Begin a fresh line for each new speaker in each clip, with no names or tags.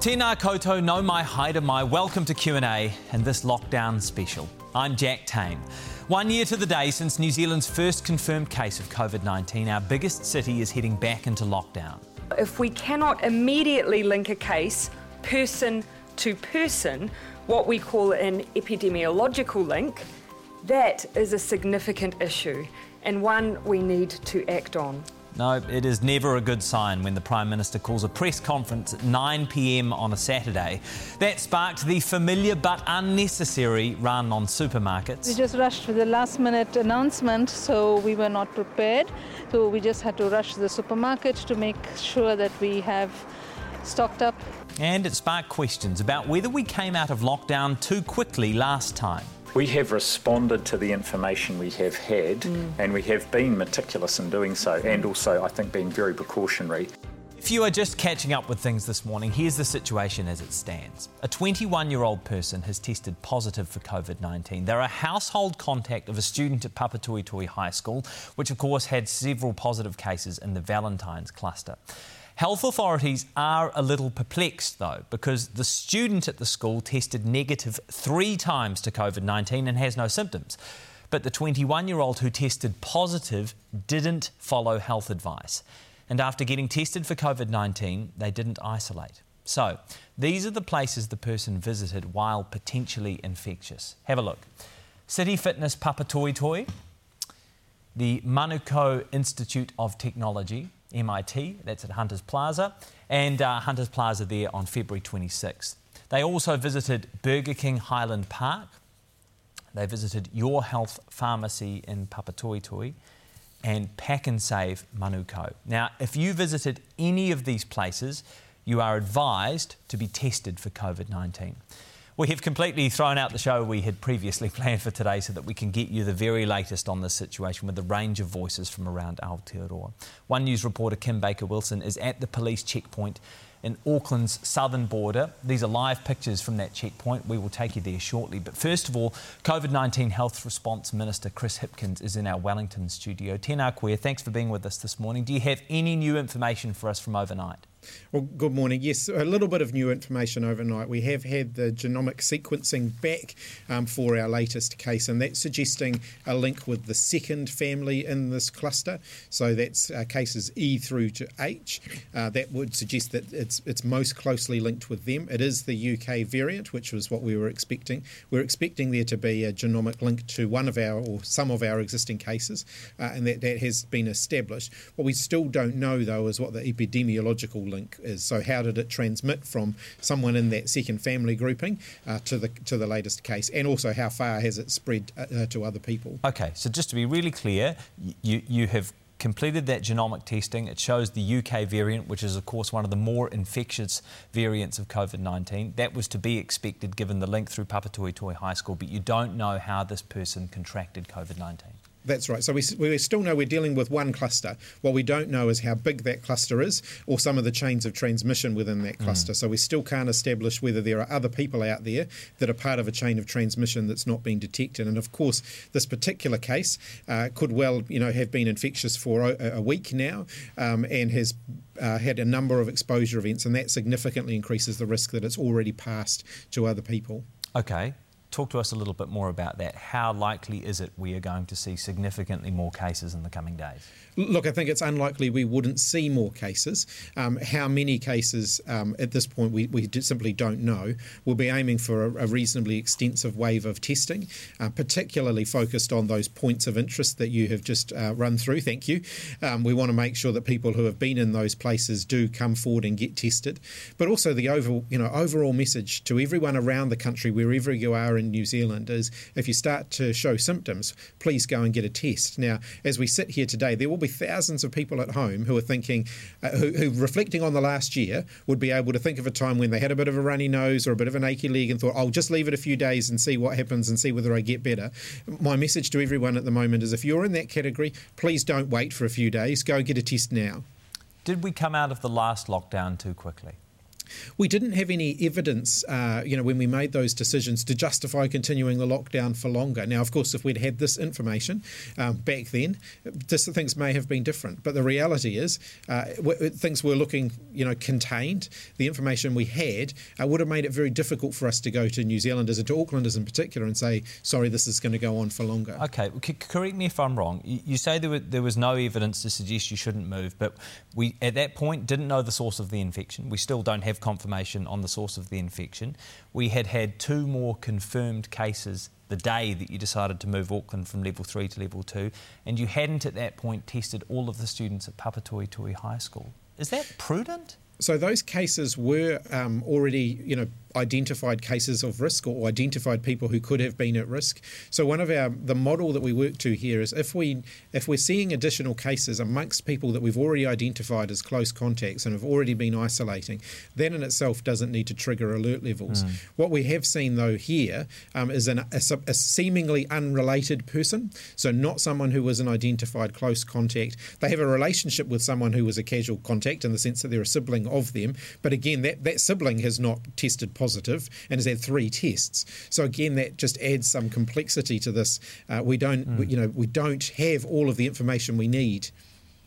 Tēnā koutou no mai haere mai. Welcome to Q&A and this lockdown special. I'm Jack Tame. One year to the day since New Zealand's first confirmed case of COVID-19, our biggest city is heading back into lockdown.
If we cannot immediately link a case person to person, what we call an epidemiological link, that is a significant issue and one we need to act on.
No, it is never a good sign when the Prime Minister calls a press conference at 9 pm on a Saturday. That sparked the familiar but unnecessary run on supermarkets.
We just rushed for the last minute announcement, so we were not prepared. So we just had to rush to the supermarket to make sure that we have stocked up.
And it sparked questions about whether we came out of lockdown too quickly last time.
We have responded to the information we have had, mm. and we have been meticulous in doing so, and also, I think, being very precautionary.
If you are just catching up with things this morning, here's the situation as it stands. A 21 year old person has tested positive for COVID 19. They're a household contact of a student at Papatoetoe High School, which of course had several positive cases in the Valentine's cluster. Health authorities are a little perplexed, though, because the student at the school tested negative three times to COVID 19 and has no symptoms. But the 21 year old who tested positive didn't follow health advice. And after getting tested for COVID 19, they didn't isolate. So, these are the places the person visited while potentially infectious. Have a look. City Fitness Papatoetoe, the Manukau Institute of Technology, MIT, that's at Hunters Plaza, and uh, Hunters Plaza there on February 26th. They also visited Burger King Highland Park. They visited Your Health Pharmacy in Papatoetoe and Pak'nSave Manukau. Now, if you visited any of these places, you are advised to be tested for COVID 19. We have completely thrown out the show we had previously planned for today so that we can get you the very latest on this situation with a range of voices from around Aotearoa. One News reporter, Kim Baker Wilson, is at the police checkpoint in Auckland's southern border. These are live pictures from that checkpoint. We will take you there shortly. But first of all, COVID 19 Health Response Minister Chris Hipkins is in our Wellington studio. Tēnā koe, thanks for being with us this morning. Do you have any new information for us from overnight?
Well, good morning. Yes, a little bit of new information overnight. We have had the genomic sequencing back um, for our latest case, and that's suggesting a link with the second family in this cluster. So that's uh, cases E through to H. Uh, that would suggest that it's it's most closely linked with them. It is the UK variant, which was what we were expecting. We're expecting there to be a genomic link to one of our or some of our existing cases, uh, and that that has been established. What we still don't know, though, is what the epidemiological link is. So how did it transmit from someone in that second family grouping uh, to the to the latest case, and also how far has it spread uh, uh to other people?
Okay, so just to be really clear, you you have completed that genomic testing. It shows the UK variant, which is, of course, one of the more infectious variants of COVID 19. That was to be expected given the link through Papatoetoe High School, but you don't know how this person contracted COVID 19.
That's right. So we, we still know we're dealing with one cluster. What we don't know is how big that cluster is or some of the chains of transmission within that cluster. Mm. So we still can't establish whether there are other people out there that are part of a chain of transmission that's not being detected. And of course, this particular case uh, could well, you know, have been infectious for a, a week now um, and has uh, had a number of exposure events, and that significantly increases the risk that it's already passed to other people.
Okay. Talk to us a little bit more about that. How likely is it we are going to see significantly more cases in the coming days?
Look, I think it's unlikely we wouldn't see more cases. Um, how many cases um, at this point we, we simply don't know. We'll be aiming for a, a reasonably extensive wave of testing, uh, particularly focused on those points of interest that you have just uh, run through. Thank you. Um, we want to make sure that people who have been in those places do come forward and get tested, but also the overall, you know, overall message to everyone around the country, wherever you are in New Zealand is if you start to show symptoms, please go and get a test. Now, as we sit here today, there will be thousands of people at home who are thinking, uh, who, who reflecting on the last year, would be able to think of a time when they had a bit of a runny nose or a bit of an achy leg and thought, I'll just leave it a few days and see what happens and see whether I get better. My message to everyone at the moment is if you're in that category, please don't wait for a few days. Go get a test now.
Did we come out of the last lockdown too quickly?
We didn't have any evidence, uh, you know, when we made those decisions to justify continuing the lockdown for longer. Now, of course, if we'd had this information um, back then, this, things may have been different. But the reality is, uh, things were looking, you know, contained. The information we had uh, would have made it very difficult for us to go to New Zealanders and to Aucklanders in particular and say, sorry, this is going to go on for longer.
Okay, C- correct me if I'm wrong. You, you say there, were, there was no evidence to suggest you shouldn't move, but we at that point didn't know the source of the infection. We still don't have confirmation on the source of the infection. We had had two more confirmed cases the day that you decided to move Auckland from level three to level two, and you hadn't at that point tested all of the students at Papatoetoe High School. Is that prudent?
So those cases were um, already, you know, identified cases of risk or identified people who could have been at risk. So one of our the model that we work to here is if we if we're seeing additional cases amongst people that we've already identified as close contacts and have already been isolating, that in itself doesn't need to trigger alert levels. Mm. What we have seen though here um, is an, a, a seemingly unrelated person, so not someone who was an identified close contact. They have a relationship with someone who was a casual contact in the sense that they're a sibling of them, but again that that sibling has not tested positive and has had three tests. So again, that just adds some complexity to this. Uh, we don't, mm. we, you know, we don't have all of the information we need.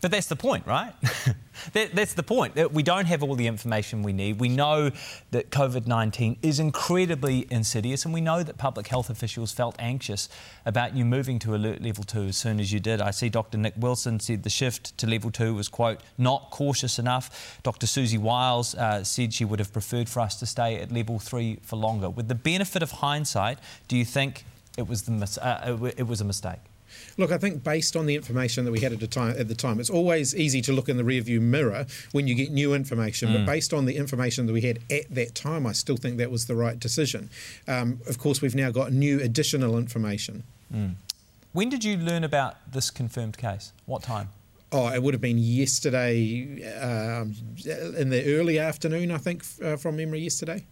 But that's the point, right? that, that's the point. That We don't have all the information we need. We know that COVID 19 is incredibly insidious, and we know that public health officials felt anxious about you moving to alert level two as soon as you did. I see Dr. Nick Wilson said the shift to level two was, quote, not cautious enough. Dr. Siouxsie Wiles uh, said she would have preferred for us to stay at level three for longer. With the benefit of hindsight, do you think it was, the mis- uh, it was a mistake?
Look, I think based on the information that we had at the time, at the time, it's always easy to look in the rearview mirror when you get new information. Mm. But based on the information that we had at that time, I still think that was the right decision. Um, of course, we've now got new additional information.
Mm. When did you learn about this confirmed case? What time?
Oh, it would have been yesterday, um, in the early afternoon, I think, uh, from memory, yesterday.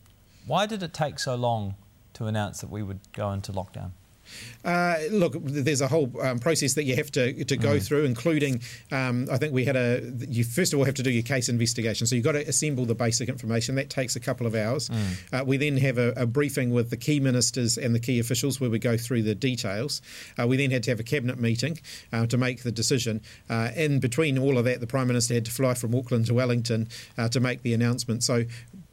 Why did it take so long to announce that we would go into lockdown?
Uh, look, there's a whole um, process that you have to to go mm. through, including um, I think we had a. You first of all have to do your case investigation, so you've got to assemble the basic information. That takes a couple of hours. Mm. Uh, we then have a, a, briefing with the key ministers and the key officials where we go through the details. Uh, we then had to have a cabinet meeting uh, to make the decision. Uh, in between all of that, the prime minister had to fly from Auckland to Wellington uh, to make the announcement. So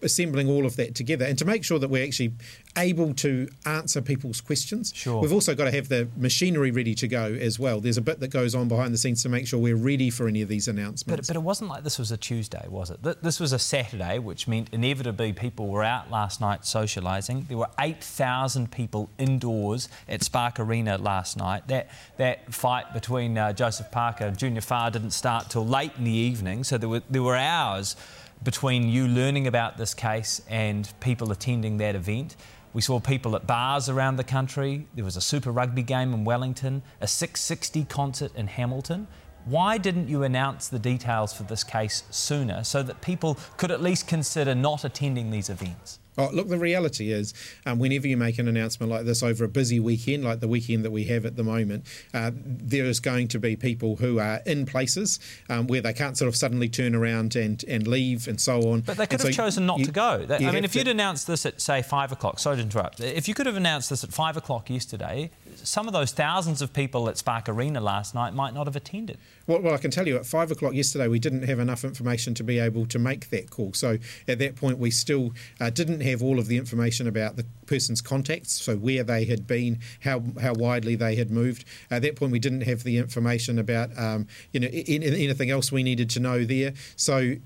assembling all of that together and to make sure that we're actually able to answer people's questions.
Sure.
We've also got to have the machinery ready to go as well. There's a bit that goes on behind the scenes to make sure we're ready for any of these announcements.
But, but it wasn't like this was a Tuesday, was it? This was a Saturday, which meant inevitably people were out last night socialising. There were 8,000 people indoors at Spark Arena last night. That, that fight between uh, Joseph Parker and Junior Fa didn't start till late in the evening, so there were, there were hours between you learning about this case and people attending that event. We saw people at bars around the country. There was a Super Rugby game in Wellington, a Six60 concert in Hamilton. Why didn't you announce the details for this case sooner so that people could at least consider not attending these events?
Oh, look, the reality is, um, whenever you make an announcement like this over a busy weekend, like the weekend that we have at the moment, uh, there is going to be people who are in places um, where they can't sort of suddenly turn around and, and leave and so on.
But they could and have so chosen not you, to go. That, I mean, if you'd announced this at, say, five o'clock, sorry to interrupt, if you could have announced this at five o'clock yesterday, some of those thousands of people at Spark Arena last night might not have attended.
Well, well, I can tell you at five o'clock yesterday, we didn't have enough information to be able to make that call. So at that point, we still uh, didn't have all of the information about the person's contacts, so where they had been, how how widely they had moved. At that point, we didn't have the information about um, you know anything else we needed to know there. So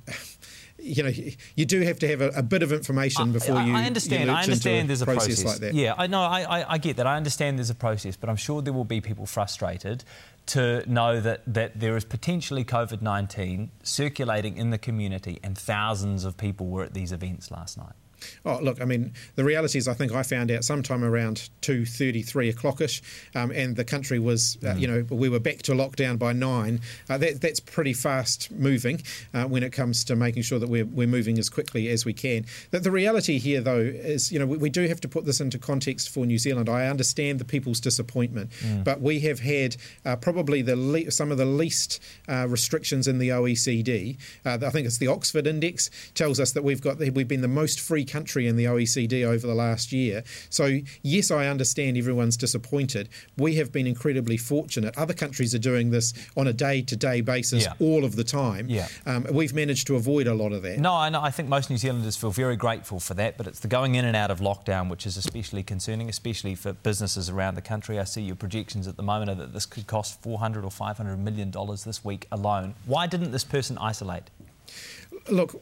you know, you do have to have a, a bit of information before you.
I understand.
You
I understand. There's a process,
like that.
Yeah, I know. I, I, get that. I understand there's a process, but I'm sure there will be people frustrated to know that that there is potentially COVID nineteen circulating in the community, and thousands of people were at these events last night.
Oh, look, I mean, the reality is, I think I found out sometime around two thirty, three o'clockish, um, and the country was, uh, mm. you know, we were back to lockdown by nine. Uh, that, that's pretty fast moving uh, when it comes to making sure that we're, we're moving as quickly as we can. The, the reality here, though, is, you know, we, we, do have to put this into context for New Zealand. I understand the people's disappointment, mm. but we have had uh, probably the le- some of the least uh, restrictions in the OECD. Uh, I think it's the Oxford Index tells us that we've got we've been the most free country in the OECD over the last year. So, yes, I understand everyone's disappointed. We have been incredibly fortunate. Other countries are doing this on a day to day basis yeah. all of the time.
Yeah.
Um, we've managed to avoid a lot of that.
No, I, know, I think most New Zealanders feel very grateful for that, but it's the going in and out of lockdown which is especially concerning, especially for businesses around the country. I see your projections at the moment are that this could cost 400 or 500 million dollars this week alone. Why didn't this person isolate?
Look,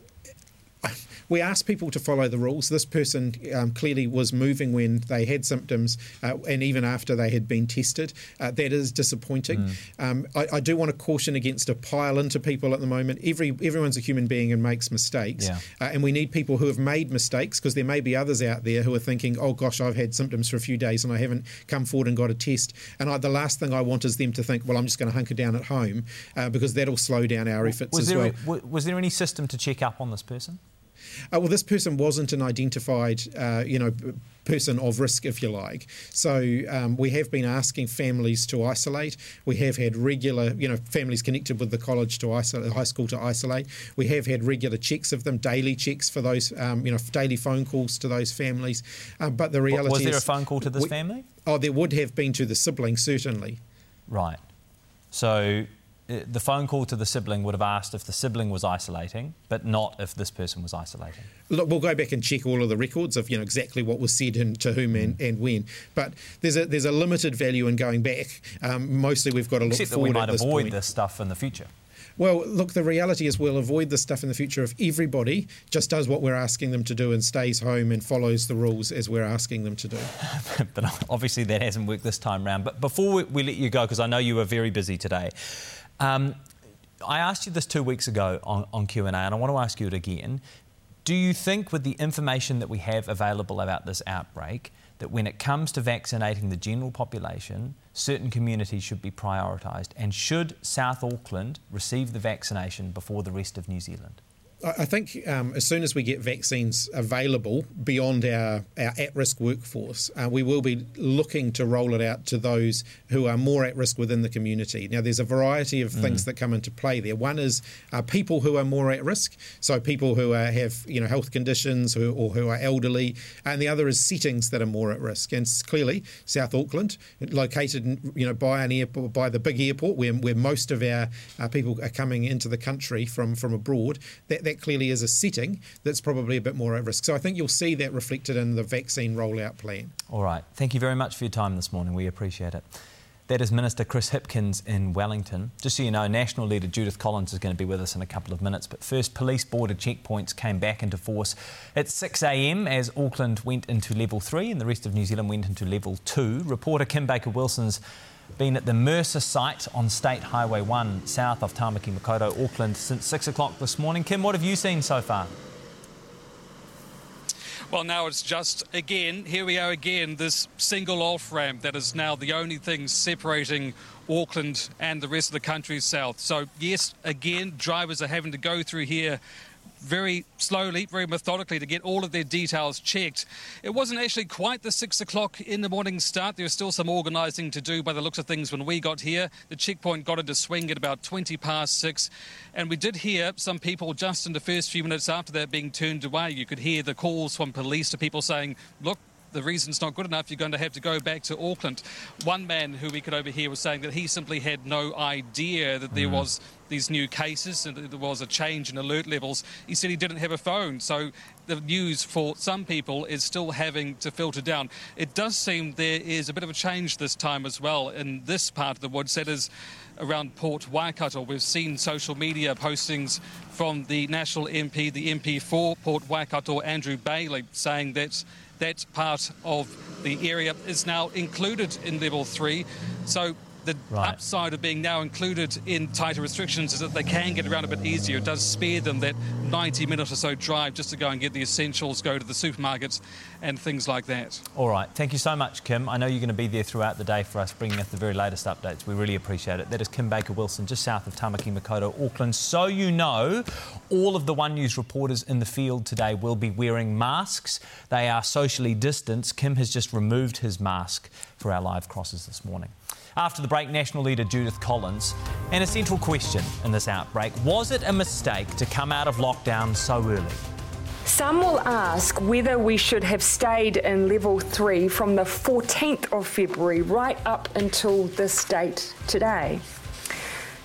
we asked people to follow the rules. This person um, clearly was moving when they had symptoms uh, and even after they had been tested. Uh, that is disappointing. Mm. Um, I, I, do want to caution against a pile into people at the moment. Every Everyone's a human being and makes mistakes.
Yeah. Uh,
and we need people who have made mistakes because there may be others out there who are thinking, oh gosh, I've had symptoms for a few days and I haven't come forward and got a test. And I, the last thing I want is them to think, well, I'm just going to hunker down at home uh, because that'll slow down our efforts
was
as
well.
A,
was there any system to check up on this person?
Uh, well, this person wasn't an identified, uh, you know, person of risk, if you like. So um, we have been asking families to isolate. We have had regular, you know, families connected with the college to isolate, high school to isolate. We have had regular checks of them, daily checks for those, um, you know, daily phone calls to those families. Um, but the reality
was there
is,
a phone call to this we, family?
Oh, there would have been to the sibling, certainly.
Right. So uh, the phone call to the sibling would have asked if the sibling was isolating, but not if this person was isolating.
Look, we'll go back and check all of the records of you know exactly what was said and to whom and, and when. But there's a there's a limited value in going back. Um, mostly, we've got to look
Except
forward.
That we might
this
avoid
point.
this stuff in the future.
Well, look, the reality is we'll avoid this stuff in the future if everybody just does what we're asking them to do and stays home and follows the rules as we're asking them to do.
but obviously that hasn't worked this time round. But before we, we let you go, because I know you were very busy today, um, I asked you this two weeks ago on, on Q&A and I want to ask you it again. Do you think with the information that we have available about this outbreak that when it comes to vaccinating the general population, certain communities should be prioritised? And should South Auckland receive the vaccination before the rest of New Zealand?
I think um, as soon as we get vaccines available beyond our, our at risk workforce, uh, we will be looking to roll it out to those who are more at risk within the community. Now, there's a variety of mm. things that come into play there. One is uh, people who are more at risk, so people who are, have you know health conditions who, or who are elderly, and the other is settings that are more at risk. And clearly, South Auckland, located you know by an airport, by the big airport where, where most of our uh, people are coming into the country from from abroad, that that clearly is a setting that's probably a bit more at risk. So I think you'll see that reflected in the vaccine rollout plan.
All right. Thank you very much for your time this morning. We appreciate it. That is Minister Chris Hipkins in Wellington. Just so you know, National Leader Judith Collins is going to be with us in a couple of minutes. But first, police border checkpoints came back into force at 6am as Auckland went into level 3 and the rest of New Zealand went into level 2. Reporter Kim Baker Wilson's been at the Mercer site on State Highway 1 south of Tamaki Makaurau, Auckland, since 6 o'clock this morning. Kim, what have you seen so far?
Well, now it's just again, here we are again, this single off ramp that is now the only thing separating Auckland and the rest of the country south. So, yes, again, drivers are having to go through here very slowly, very methodically to get all of their details checked. It wasn't actually quite the six o'clock in the morning start. There was still some organising to do by the looks of things when we got here. The checkpoint got into swing at about 20 past six, and we did hear some people just in the first few minutes after that being turned away. You could hear the calls from police to people saying, Look, the reason's not good enough, you're going to have to go back to Auckland. One man who we could overhear was saying that he simply had no idea that there mm. was these new cases and there was a change in alert levels. He said he didn't have a phone, so the news for some people is still having to filter down. It does seem there is a bit of a change this time as well in this part of the woods. That is around Port Waikato. We've seen social media postings from the National MP, the MP for Port Waikato, Andrew Bayly, saying that that part of the area is now included in level three. So the
Right.
upside of being now included in tighter restrictions is that they can get around a bit easier. It does spare them that 90 minute or so drive just to go and get the essentials, go to the supermarkets, and things like that.
All right. Thank you so much, Kim. I know you're going to be there throughout the day for us, bringing us the very latest updates. We really appreciate it. That is Kim Baker Wilson, just south of Tamaki Makaurau, Auckland. So you know, all of the One News reporters in the field today will be wearing masks. They are socially distanced. Kim has just removed his mask for our live crosses this morning. After the break, National Leader Judith Collins. And a central question in this outbreak was it a mistake to come out of lockdown so early?
Some will ask whether we should have stayed in level three from the 14th of February right up until this date today.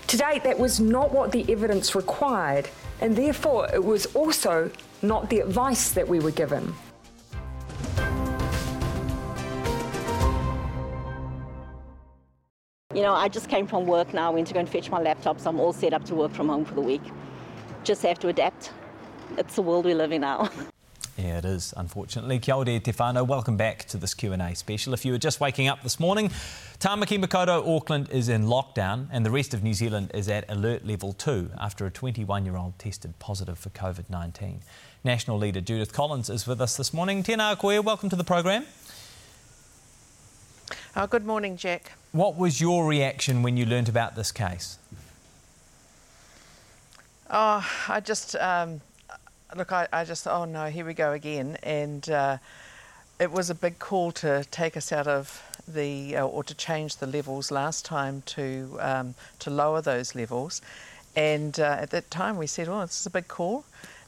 To date, that was not what the evidence required, and therefore it was also not the advice that we were given.
You know, I just came from work now, I went to go and fetch my laptop, so I'm all set up to work from home for the week. Just have to adapt. It's the world we live in now.
Yeah, it is, unfortunately. Kia ora, te whānau. Welcome back to this Q&A special. If you were just waking up this morning, Tamaki Makaurau, Auckland is in lockdown and the rest of New Zealand is at alert level 2 after a 21-year-old tested positive for COVID-19. National leader Judith Collins is with us this morning. Tēnā koe, welcome to the program.
Oh, good morning, Jack.
What was your reaction when you learnt about this case?
Oh, I just um, look. I, I just oh no, here we go again, and uh, it was a big call to take us out of the uh, or to change the levels last time to um, to lower those levels, and uh, at that time we said, oh, this is a big call.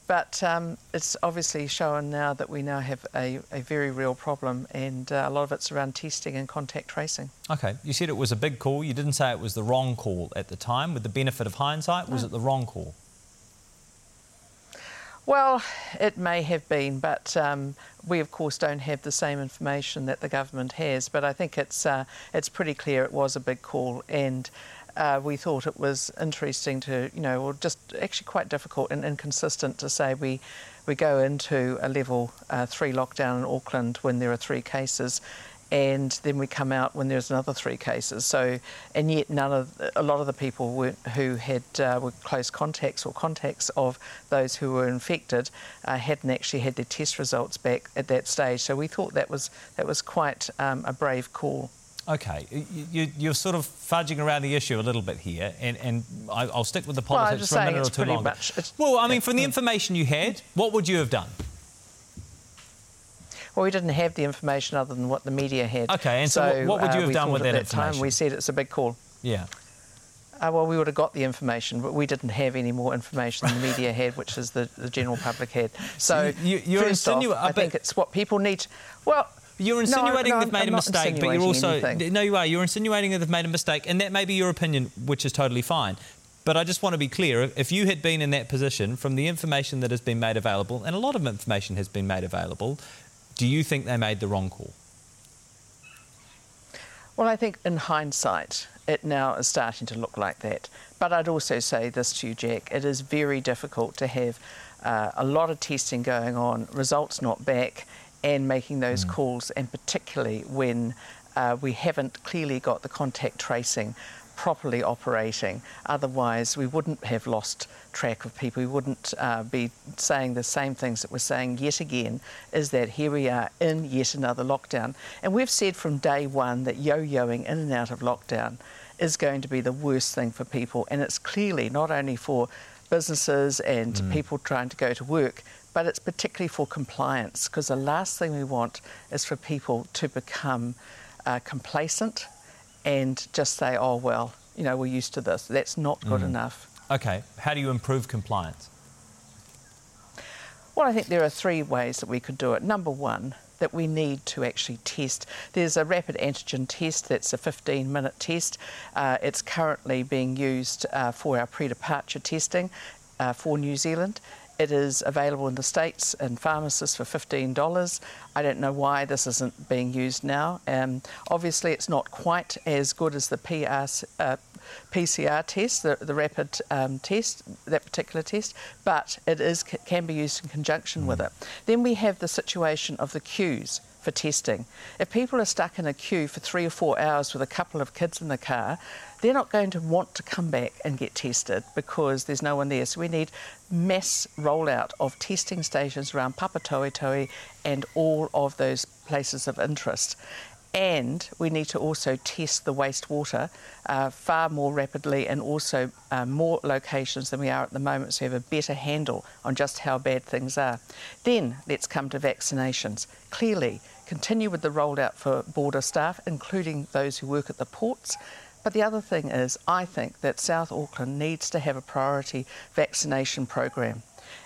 But um, it's obviously shown now that we now have a, a very real problem, and uh, a lot of it's around testing and contact tracing.
Okay, you said it was a big call. You didn't say it was the wrong call at the time. With the benefit of hindsight, was it the wrong call?
Well, it may have been, but um, we of course don't have the same information that the government has. But I think it's uh, it's pretty clear it was a big call, and uh, we thought it was interesting to you know, or just actually quite difficult and inconsistent to say we we go into a level uh, three lockdown in Auckland when there are three cases. And then we come out when there's another three cases. So, and yet none of a lot of the people were, who had uh, were close contacts or contacts of those who were infected uh, hadn't actually had their test results back at that stage. So we thought that was that was quite um, a brave call.
Okay, you, you're sort of fudging around the issue a little bit here, and, and I, I'll stick with the
Well,
politics
just
for a minute or two longer.
much-
well, I mean, from the information you had, what would you have done?
Well, we didn't have the information other than what the media had.
Okay, and so what- what would you
uh,
have
we
done with
at
that
that time? We said it's a big call.
Yeah.
Uh, well, we would have got the information, but we didn't have any more information than the media had, which is the, the general public had. So,
you- you're
first off, I think it's what people need. To, well,
You're insinuating
no,
they've made
I'm
a mistake, but you're also
anything.
no, you are. You're insinuating that they've made a mistake, and that may be your opinion, which is totally fine. But I just want to be clear: if- if you had been in that position, from the information that has been made available, and a lot of information has been made available, do you think they made the wrong call?
Well, I think in hindsight, it now is starting to look like that. But I'd also say this to you, Jack it is very difficult to have uh, a lot of testing going on, results not back, and making those calls, and particularly when uh, we haven't clearly got the contact tracing properly operating. Otherwise, we wouldn't have lost track of people. We wouldn't uh, be saying the same things that we're saying yet again. Is that here we are in yet another lockdown, and we've said from day one that yo-yoing in and out of lockdown is going to be the worst thing for people, and it's clearly not only for businesses and people trying to go to work. But it's particularly for compliance because the last thing we want is for people to become uh, complacent and just say, oh, well, you know, we're used to this. That's not good enough.
Okay, how do you improve compliance?
Well, I think there are three ways that we could do it. Number one, that we need to actually test. There's a rapid antigen test that's a 15 minute test. Uh, it's currently being used uh, for our pre departure testing uh, for New Zealand. It is available in the States and pharmacists for $15. I don't know why this isn't being used now. Um, obviously, it's not quite as good as the PR, uh, PCR test, the, the rapid um, test, that particular test, but it is can be used in conjunction with it. Then we have the situation of the queues for testing. If people are stuck in a queue for three or four hours with a couple of kids in the car, they're not going to want to come back and get tested because there's no one there. So we need mass rollout of testing stations around Papatoetoe and all of those places of interest and we need to also test the wastewater uh, far more rapidly and also uh, more locations than we are at the moment so we have a better handle on just how bad things are. Then let's come to vaccinations. Clearly, continue with the rollout for border staff, including those who work at the ports. But the other thing is, I think that South Auckland needs to have a priority vaccination program.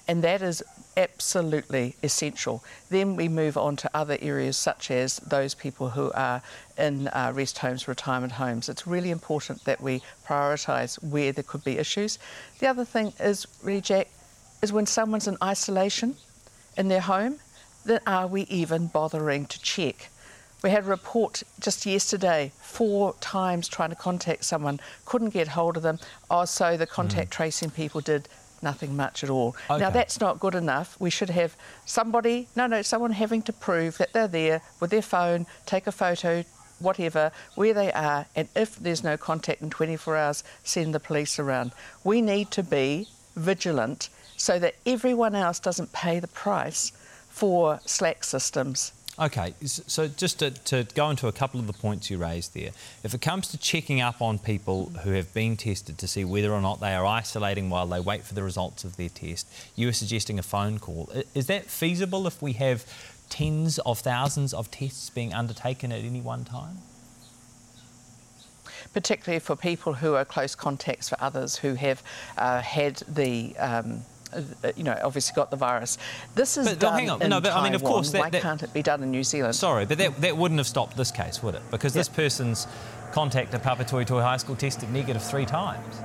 And that is absolutely essential. Then we move on to other areas such as those people who are in uh, rest homes, retirement homes. It's really important that we prioritise where there could be issues. The other thing is really, Jack, is when someone's in isolation in their home, then are we even bothering to check? We had a report just yesterday, four times trying to contact someone, couldn't get hold of them. Oh, so the contact mm. tracing people did nothing much at all. Okay. Now, that's not good enough. We should have somebody, no, no, someone having to prove that they're there with their phone, take a photo, whatever, where they are, and if there's no contact in 24 hours, send the police around. We need to be vigilant so that everyone else doesn't pay the price for slack systems.
Okay, so just to, to, go into a couple of the points you raised there, if it comes to checking up on people who have been tested to see whether or not they are isolating while they wait for the results of their test, you were suggesting a phone call. Is that feasible if we have tens of thousands of tests being undertaken at any one time?
Particularly for people who are close contacts for others who have uh, had the um, Uh, you know, obviously got the virus. This is but, done hang on. in no, but Taiwan. I mean, of course, that, Why that, can't it be done in New Zealand?
Sorry, but that, that wouldn't have stopped this case, would it? Because this person's contact at Papatoetoe High School tested negative three times.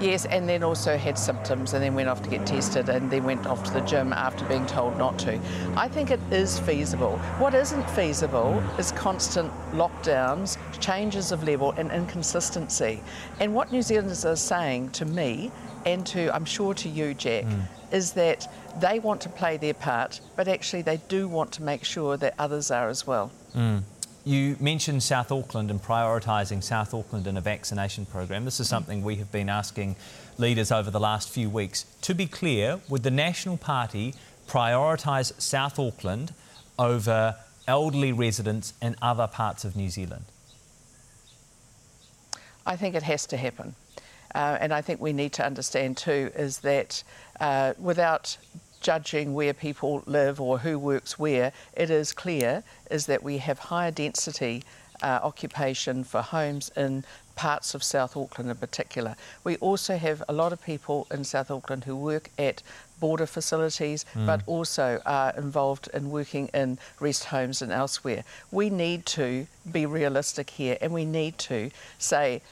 Yes, and then also had symptoms and then went off to get tested and then went off to the gym after being told not to. I think it is feasible. What isn't feasible is constant lockdowns, changes of level, and inconsistency. And what New Zealanders are saying to me and to, I'm sure, to you, Jack, mm. is that they want to play their part, but actually they do want to make sure that others are as well.
Mm. You mentioned South Auckland and prioritising South Auckland in a vaccination program. This is mm. something we have been asking leaders over the last few weeks. To be clear, would the National Party prioritise South Auckland over elderly residents in other parts of New Zealand?
I think it has to happen. Uh, and I think we need to understand too is that uh, without judging where people live or who works where, it is clear is that we have higher density uh, occupation for homes in parts of South Auckland in particular. We also have a lot of people in South Auckland who work at border facilities mm. but also are involved in working in rest homes and elsewhere. We need to be realistic here and we need to say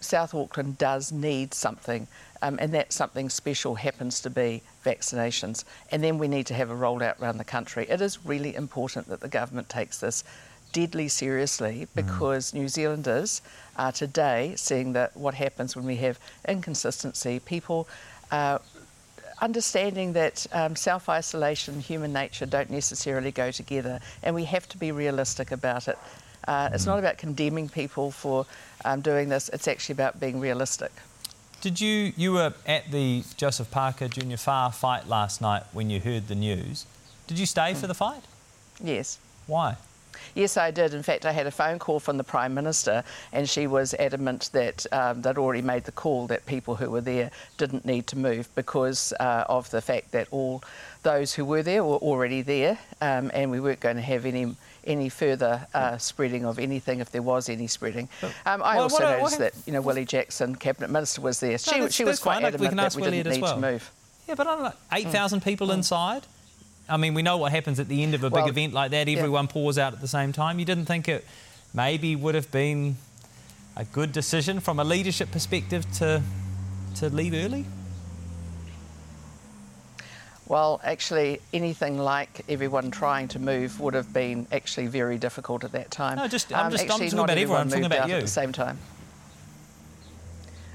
South Auckland does need something, um, and that something special happens to be vaccinations. And then we need to have a rollout around the country. It is really important that the government takes this deadly seriously mm. because mm. New Zealanders are today seeing that what happens when we have inconsistency, people. Uh, understanding that um, self isolation and human nature don't necessarily go together, and we have to be realistic about it. Uh, mm. It's not about condemning people for um, doing this, it's actually about being realistic.
Did you, you were at the Joseph Parker Junior Fa fight last night when you heard the news. Did you stay for the fight?
Yes.
Why?
Yes, I did. In fact, I had a phone call from the Prime Minister, and she was adamant that um, they'd already made the call that people who were there didn't need to move because uh, of the fact that all those who were there were already there, um, and we weren't going to have any any further uh, spreading of anything if there was any spreading. Um, I well, also what, noticed what, that you know Willie Jackson, cabinet minister, was there. She, she was quite fine. adamant that we Willie didn't need well. to move.
Yeah, but I don't know, eight thousand mm. people mm. inside. I mean, we know what happens at the end of a well, big event like that. Everyone yeah. pours out at the same time. You didn't think it maybe would have been a good decision from a leadership perspective to to leave early?
Well, actually, anything like everyone trying to move would have been actually very difficult at that time.
No, just I'm um, just I'm talking about everyone. I'm talking about you
at the same time.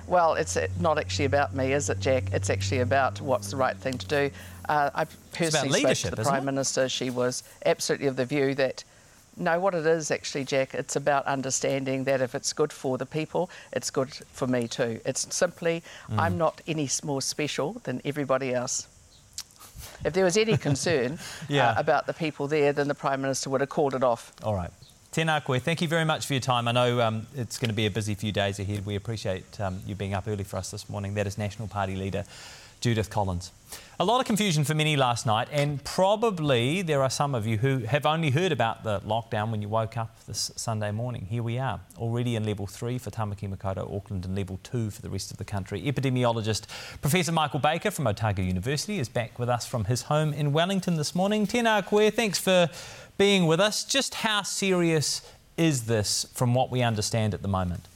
Well, it's not actually about me, is it, Jack? It's actually about what's the right thing to do. Uh, I personally spoke to the Prime
it?
Minister. She was absolutely of the view that no, what it is actually, Jack, it's about understanding that if it's good for the people, it's good for me too. It's simply, mm. I'm not any more special than everybody else. If there was any concern yeah. uh, about the people there, then the Prime Minister would have called it off.
All right. Tēnā koe, thank you very much for your time. I know um, it's going to be a busy few days ahead. We appreciate um, you being up early for us this morning. That is National Party leader Judith Collins. A lot of confusion for many last night, and probably there are some of you who have only heard about the lockdown when you woke up this Sunday morning. Here we are, already in level three for Tamaki Makaurau, Auckland, and level two for the rest of the country. Epidemiologist Professor Michael Baker from Otago University is back with us from his home in Wellington this morning. Tēnā koe, thanks for being with us. Just how serious is this from what we understand at the moment?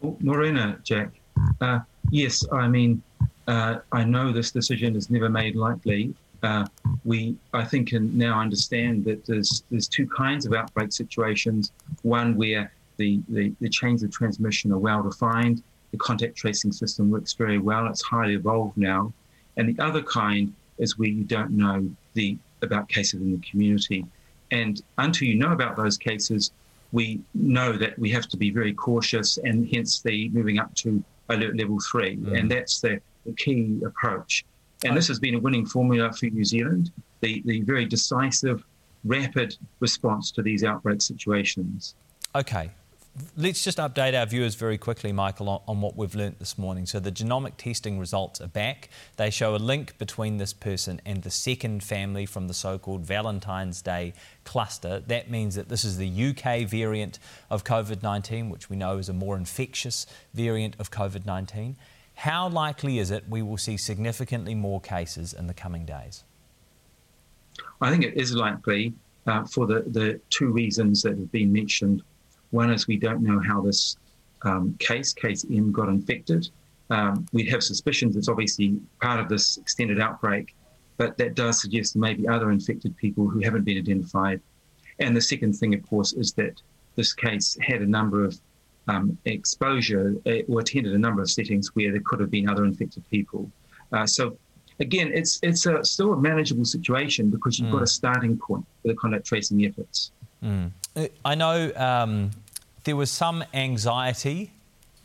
Well, Morena, Jack. Uh, yes, I mean, uh, I know this decision is never made lightly. Uh, we, I think, can now understand that there's there's two kinds of outbreak situations. One where the, the, the chains of transmission are well defined, the contact tracing system works very well, it's highly evolved now. And the other kind is where you don't know the about cases in the community. And until you know about those cases, we know that we have to be very cautious, and hence the moving up to alert level three. Mm. And that's the the key approach. And this has been a winning formula for New Zealand, the, the very decisive, rapid response to these outbreak situations.
Okay. Let's just update our viewers very quickly, Michael, on, on, what we've learnt this morning. So, the genomic testing results are back. They show a link between this person and the second family from the so called Valentine's Day cluster. That means that this is the UK variant of COVID 19, which we know is a more infectious variant of COVID 19. How likely is it we will see significantly more cases in the coming days?
I think it is likely uh, for the, the two reasons that have been mentioned. One is we don't know how this um, case, case M, got infected. Um, we have suspicions it's obviously part of this extended outbreak, but that does suggest maybe other infected people who haven't been identified. And the second thing, of course, is that this case had a number of um, exposure uh, or attended a number of settings where there could have been other infected people. Uh, so again, it's it's a, still a manageable situation because you've mm. got a starting point for the contact tracing efforts.
Mm. I know um, there was some anxiety,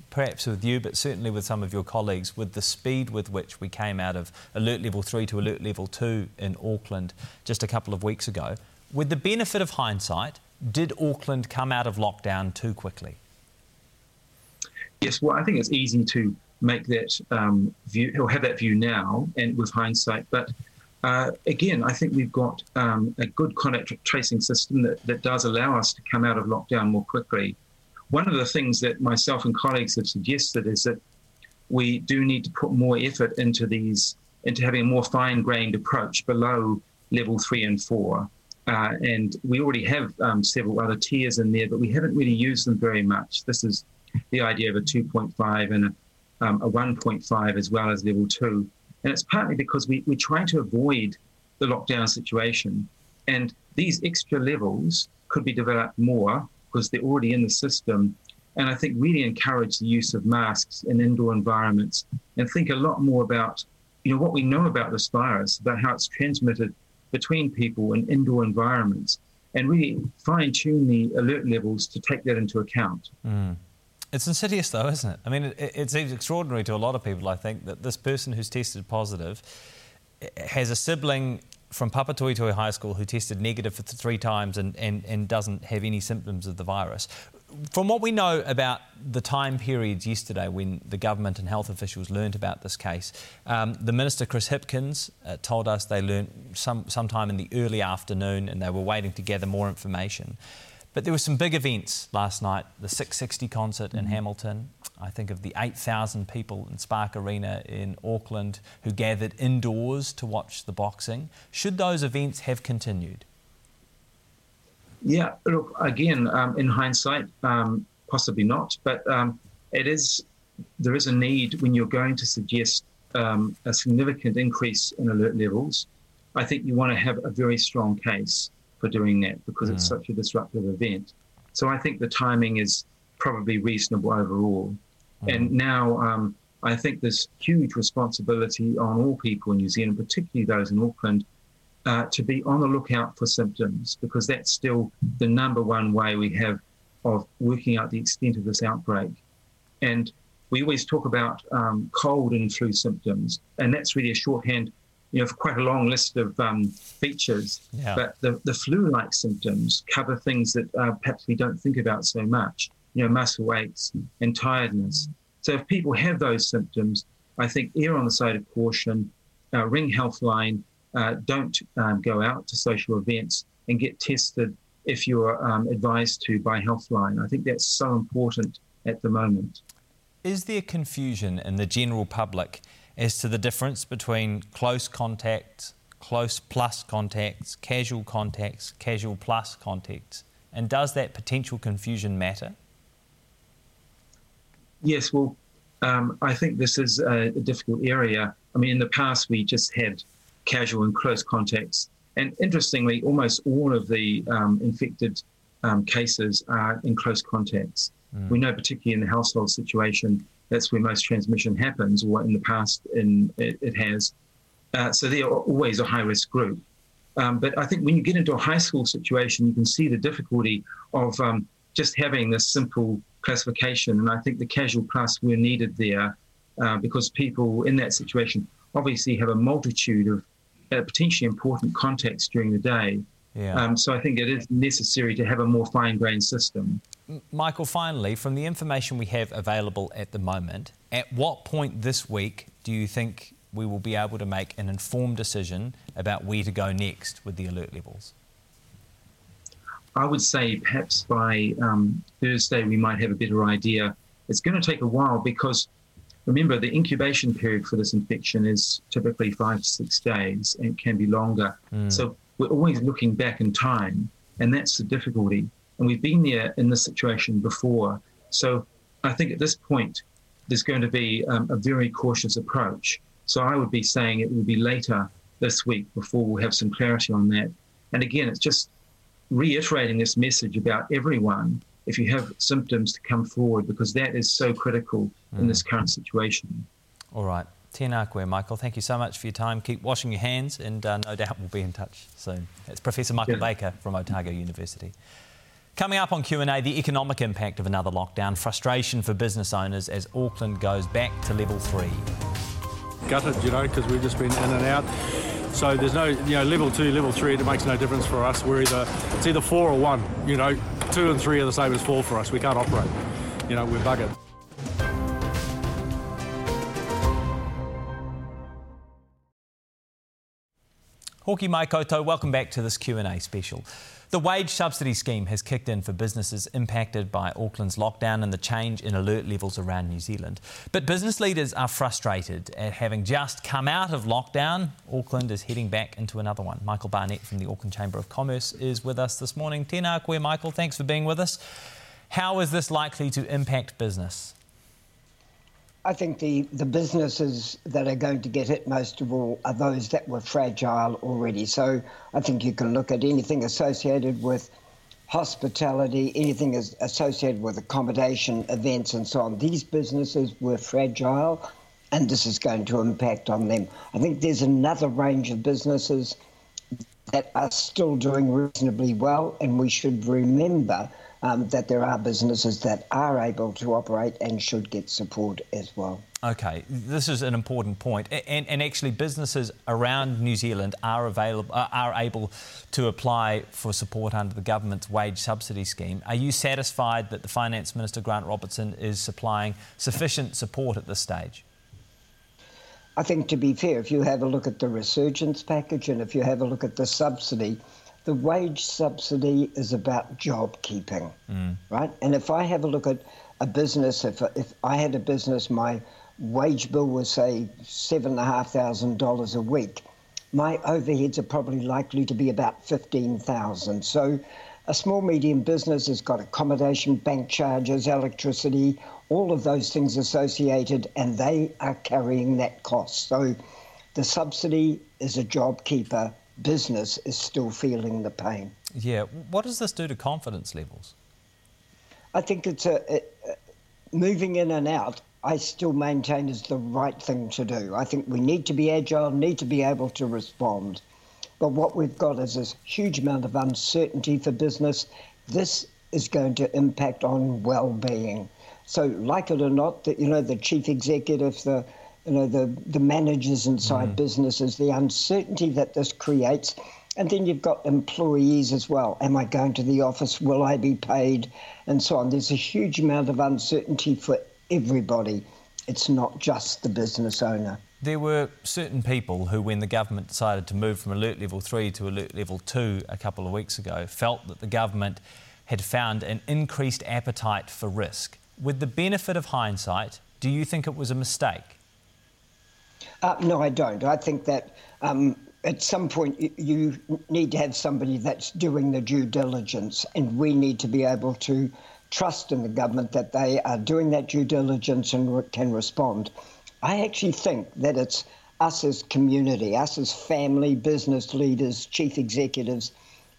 perhaps with you, but certainly with some of your colleagues, with the speed with which we came out of alert level three to alert level two in Auckland just a couple of weeks ago. With the benefit of hindsight, did Auckland come out of lockdown too quickly?
Yes, well, I think it's easy to make that um, view or have that view now and with hindsight. But uh, again, I think we've got um, a good contact tracing system that, that does allow us to come out of lockdown more quickly. One of the things that myself and colleagues have suggested is that we do need to put more effort into these, into having a more fine grained approach below level three and four. Uh, and we already have um, several other tiers in there, but we haven't really used them very much. This is the idea of a 2.5 and a, um, a 1.5 as well as level two. And it's partly because we, we're trying to avoid the lockdown situation. And these extra levels could be developed more because they're already in the system. And I think really encourage the use of masks in indoor environments and think a lot more about, you know, what we know about this virus, about how it's transmitted between people in indoor environments, and really fine tune the alert levels to take that into account.
Mm. It's insidious, though, isn't it? I mean, it, it, seems extraordinary to a lot of people, I think, that this person who's tested positive eh, has a sibling from Papatoetoe High School who tested negative for three times and, and, and doesn't have any symptoms of the virus. From what we know about the time periods yesterday when the government and health officials learned about this case, um, the Minister Chris Hipkins uh, told us they learned some sometime in the early afternoon and they were waiting to gather more information. But there were some big events last night the Six60 concert in mm-hmm. Hamilton. I think of the 8,000 people in Spark Arena in Auckland who gathered indoors to watch the boxing. Should those events have continued?
Yeah, look, again, um, in hindsight, um, possibly not. But um, it is, there is a need when you're going to suggest um, a significant increase in alert levels. I think you want to have a very strong case for doing that because mm. it's such a disruptive event. So I think the timing is probably reasonable overall. Mm. And now um, I think there's huge responsibility on all people in New Zealand, particularly those in Auckland, uh, to be on the lookout for symptoms because that's still the number one way we have of working out the extent of this outbreak. And we always talk about um, cold and flu symptoms, and that's really a shorthand, you know, quite a long list of um, features. Yeah. But the, the flu-like symptoms cover things that uh, perhaps we don't think about so much, you know, muscle aches and tiredness. So if people have those symptoms, I think err on the side of caution, uh, ring Healthline, uh, don't um, go out to social events and get tested if you're um, advised to by Healthline. I think that's so important at the moment.
Is there confusion in the general public as to the difference between close contact, close plus contacts, casual contacts, casual plus contacts? And does that potential confusion matter?
Yes, well, um, I think this is a, a, difficult area. I mean, in the past, we just had casual and close contacts. And interestingly, almost all of the um, infected um, cases are in close contacts. Mm. We know, particularly in the household situation, that's where most transmission happens, or in the past in, it, it has. Uh, so they are always a high risk group. Um, but I think when you get into a high school situation, you can see the difficulty of um, just having this simple classification. And I think the casual plus were needed there uh, because people in that situation obviously have a multitude of uh, potentially important contacts during the day. Yeah. Um, so I think it is necessary to have a more fine grained system.
Michael, finally, from the information we have available at the moment, at what point this week do you think we will be able to make an informed decision about where to go next with the alert levels?
I would say perhaps by um, Thursday we might have a better idea. It's going to take a while because remember the incubation period for this infection is typically five to six days and can be longer. Mm. So we're always looking back in time, and that's the difficulty. And we've been there in this situation before. So I think at this point, there's going to be um, a very cautious approach. So I would be saying it will be later this week before we'll have some clarity on that. And again, it's just reiterating this message about everyone, if you have symptoms, to come forward because that is so critical mm. in this mm. current situation.
All right. Tēnā koe, Michael. Thank you so much for your time. Keep washing your hands, and uh, no doubt we'll be in touch soon. It's Professor Michael yeah. Baker from Otago University. Coming up on Q&A, the economic impact of another lockdown, frustration for business owners as Auckland goes back to level three.
Gutted, you know, because we've just been in and out. So there's no, you know, level two, level three, it makes no difference for us. We're either, it's either four or one, you know, two and three are the same as four for us. We can't operate. You know, we're buggered.
Hoki mai koutou, welcome back to this Q&A special. The wage subsidy scheme has kicked in for businesses impacted by Auckland's lockdown and the change in alert levels around New Zealand. But business leaders are frustrated at having just come out of lockdown. Auckland is heading back into another one. Michael Barnett from the Auckland Chamber of Commerce is with us this morning. Tēnā koe, Michael. Thanks for being with us. How is this likely to impact business?
I think the, the businesses that are going to get hit most of all are those that were fragile already. So I think you can look at anything associated with hospitality, anything associated with accommodation, events, and so on. These businesses were fragile, and this is going to impact on them. I think there's another range of businesses that are still doing reasonably well, and we should remember um, that there are businesses that are able to operate and should get support as well.
Okay, this is an important point, and, and actually, businesses around New Zealand are available, are able to apply for support under the government's wage subsidy scheme. Are you satisfied that the Finance Minister Grant Robertson is supplying sufficient support at this stage?
I think, to be fair, if you have a look at the resurgence package and if you have a look at the subsidy, the wage subsidy is about job keeping, mm. right? And if I have a look at a business, if, if I had a business, my wage bill was, say, $7,500 a week, my overheads are probably likely to be about 15000 So a small, medium business has got accommodation, bank charges, electricity, all of those things associated, and they are carrying that cost. So the subsidy is a job keeper business is still feeling the pain.
Yeah. What does this do to confidence levels?
I think it's a, a uh, moving in and out I still maintain is the right thing to do. I think we need to be agile, need to be able to respond. But what we've got is this huge amount of uncertainty for business. This is going to impact on well-being. So, like it or not, the, you know, the chief executive, the you know, the, the managers inside mm. businesses, the uncertainty that this creates. And then you've got employees as well. Am I going to the office? Will I be paid? And so on. There's a huge amount of uncertainty for everybody. It's not just the business owner.
There were certain people who, when the government decided to move from alert level 3 to alert level 2 a couple of weeks ago, felt that the government had found an increased appetite for risk. With the benefit of hindsight, do you think it was a mistake?
Uh, no, I don't. I think that um, at some point you need to have somebody that's doing the due diligence, and we need to be able to trust in the government that they are doing that due diligence and can respond. I actually think that it's us as community, us as family, business leaders, chief executives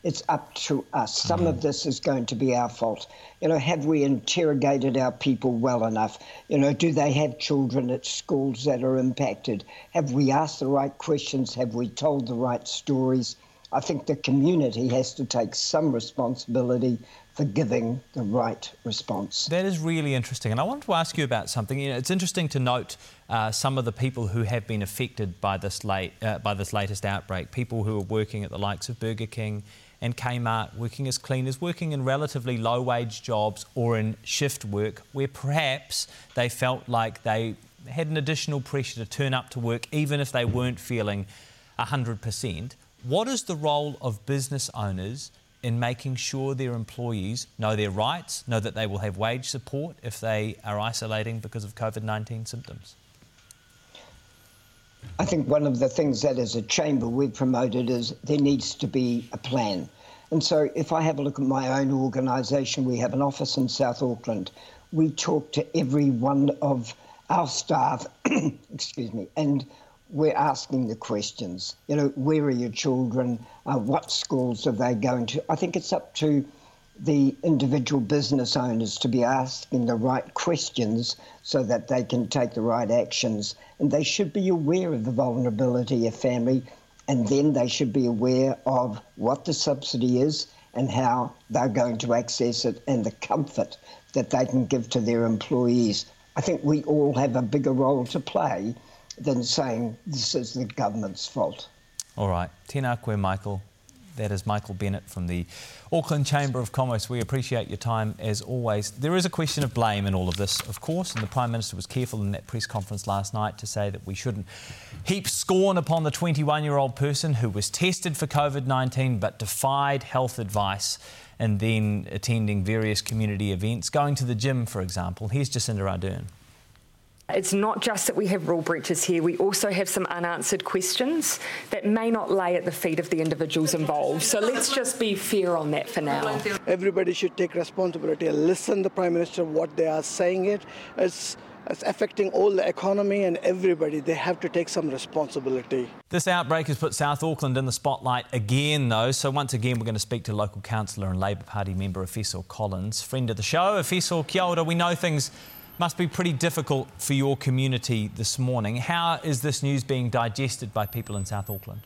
it's up to us. Some mm. of this is going to be our fault. You know, have we interrogated our people well enough? You know, do they have children at schools that are impacted? Have we asked the right questions? Have we told the right stories? I think the community has to take some responsibility for giving the right response.
That is really interesting. And I wanted to ask you about something. You know, it's interesting to note uh, some of the people who have been affected by this, late, uh, by this latest outbreak, people who are working at the likes of Burger King and Kmart working as cleaners, working in relatively low wage jobs or in shift work where perhaps they felt like they had an additional pressure to turn up to work even if they weren't feeling 100%. What is the role of business owners in making sure their employees know their rights, know that they will have wage support if they are isolating because of COVID 19 symptoms?
I think one of the things that as a chamber we've promoted is there needs to be a plan. And so if I have a look at my own organisation, we have an office in South Auckland. We talk to every one of our staff, excuse me, and we're asking the questions. You know, where are your children? Uh, what schools are they going to? I think it's up to the individual business owners to be asking the right questions so that they can take the right actions. And they should be aware of the vulnerability of family, and then they should be aware of what the subsidy is and how they're going to access it and the comfort that they can give to their employees. I think we all have a bigger role to play than saying this is the government's fault.
All right. Tēnā koe, Michael. That is Michael Barnett from the Auckland Chamber of Commerce. We appreciate your time as always. There is a question of blame in all of this, of course, and the Prime Minister was careful in that press conference last night to say that we shouldn't heap scorn upon the 21 year old person who was tested for COVID 19 but defied health advice and then attending various community events, going to the gym, for example. Here's Jacinda Ardern.
It's not just that we have rule breaches here, we also have some unanswered questions that may not lay at the feet of the individuals involved. So let's just be fair on that for now.
Everybody should take responsibility and listen to the Prime Minister what they are saying it. It's it's affecting all the economy and everybody. They have to take some responsibility.
This outbreak has put South Auckland in the spotlight again, though. So once again, we're going to speak to local councillor and Labour Party member Efeso Collins, friend of the show. Efeso, kia ora. We know things must be pretty difficult for your community this morning. How is this news being digested by people in South Auckland?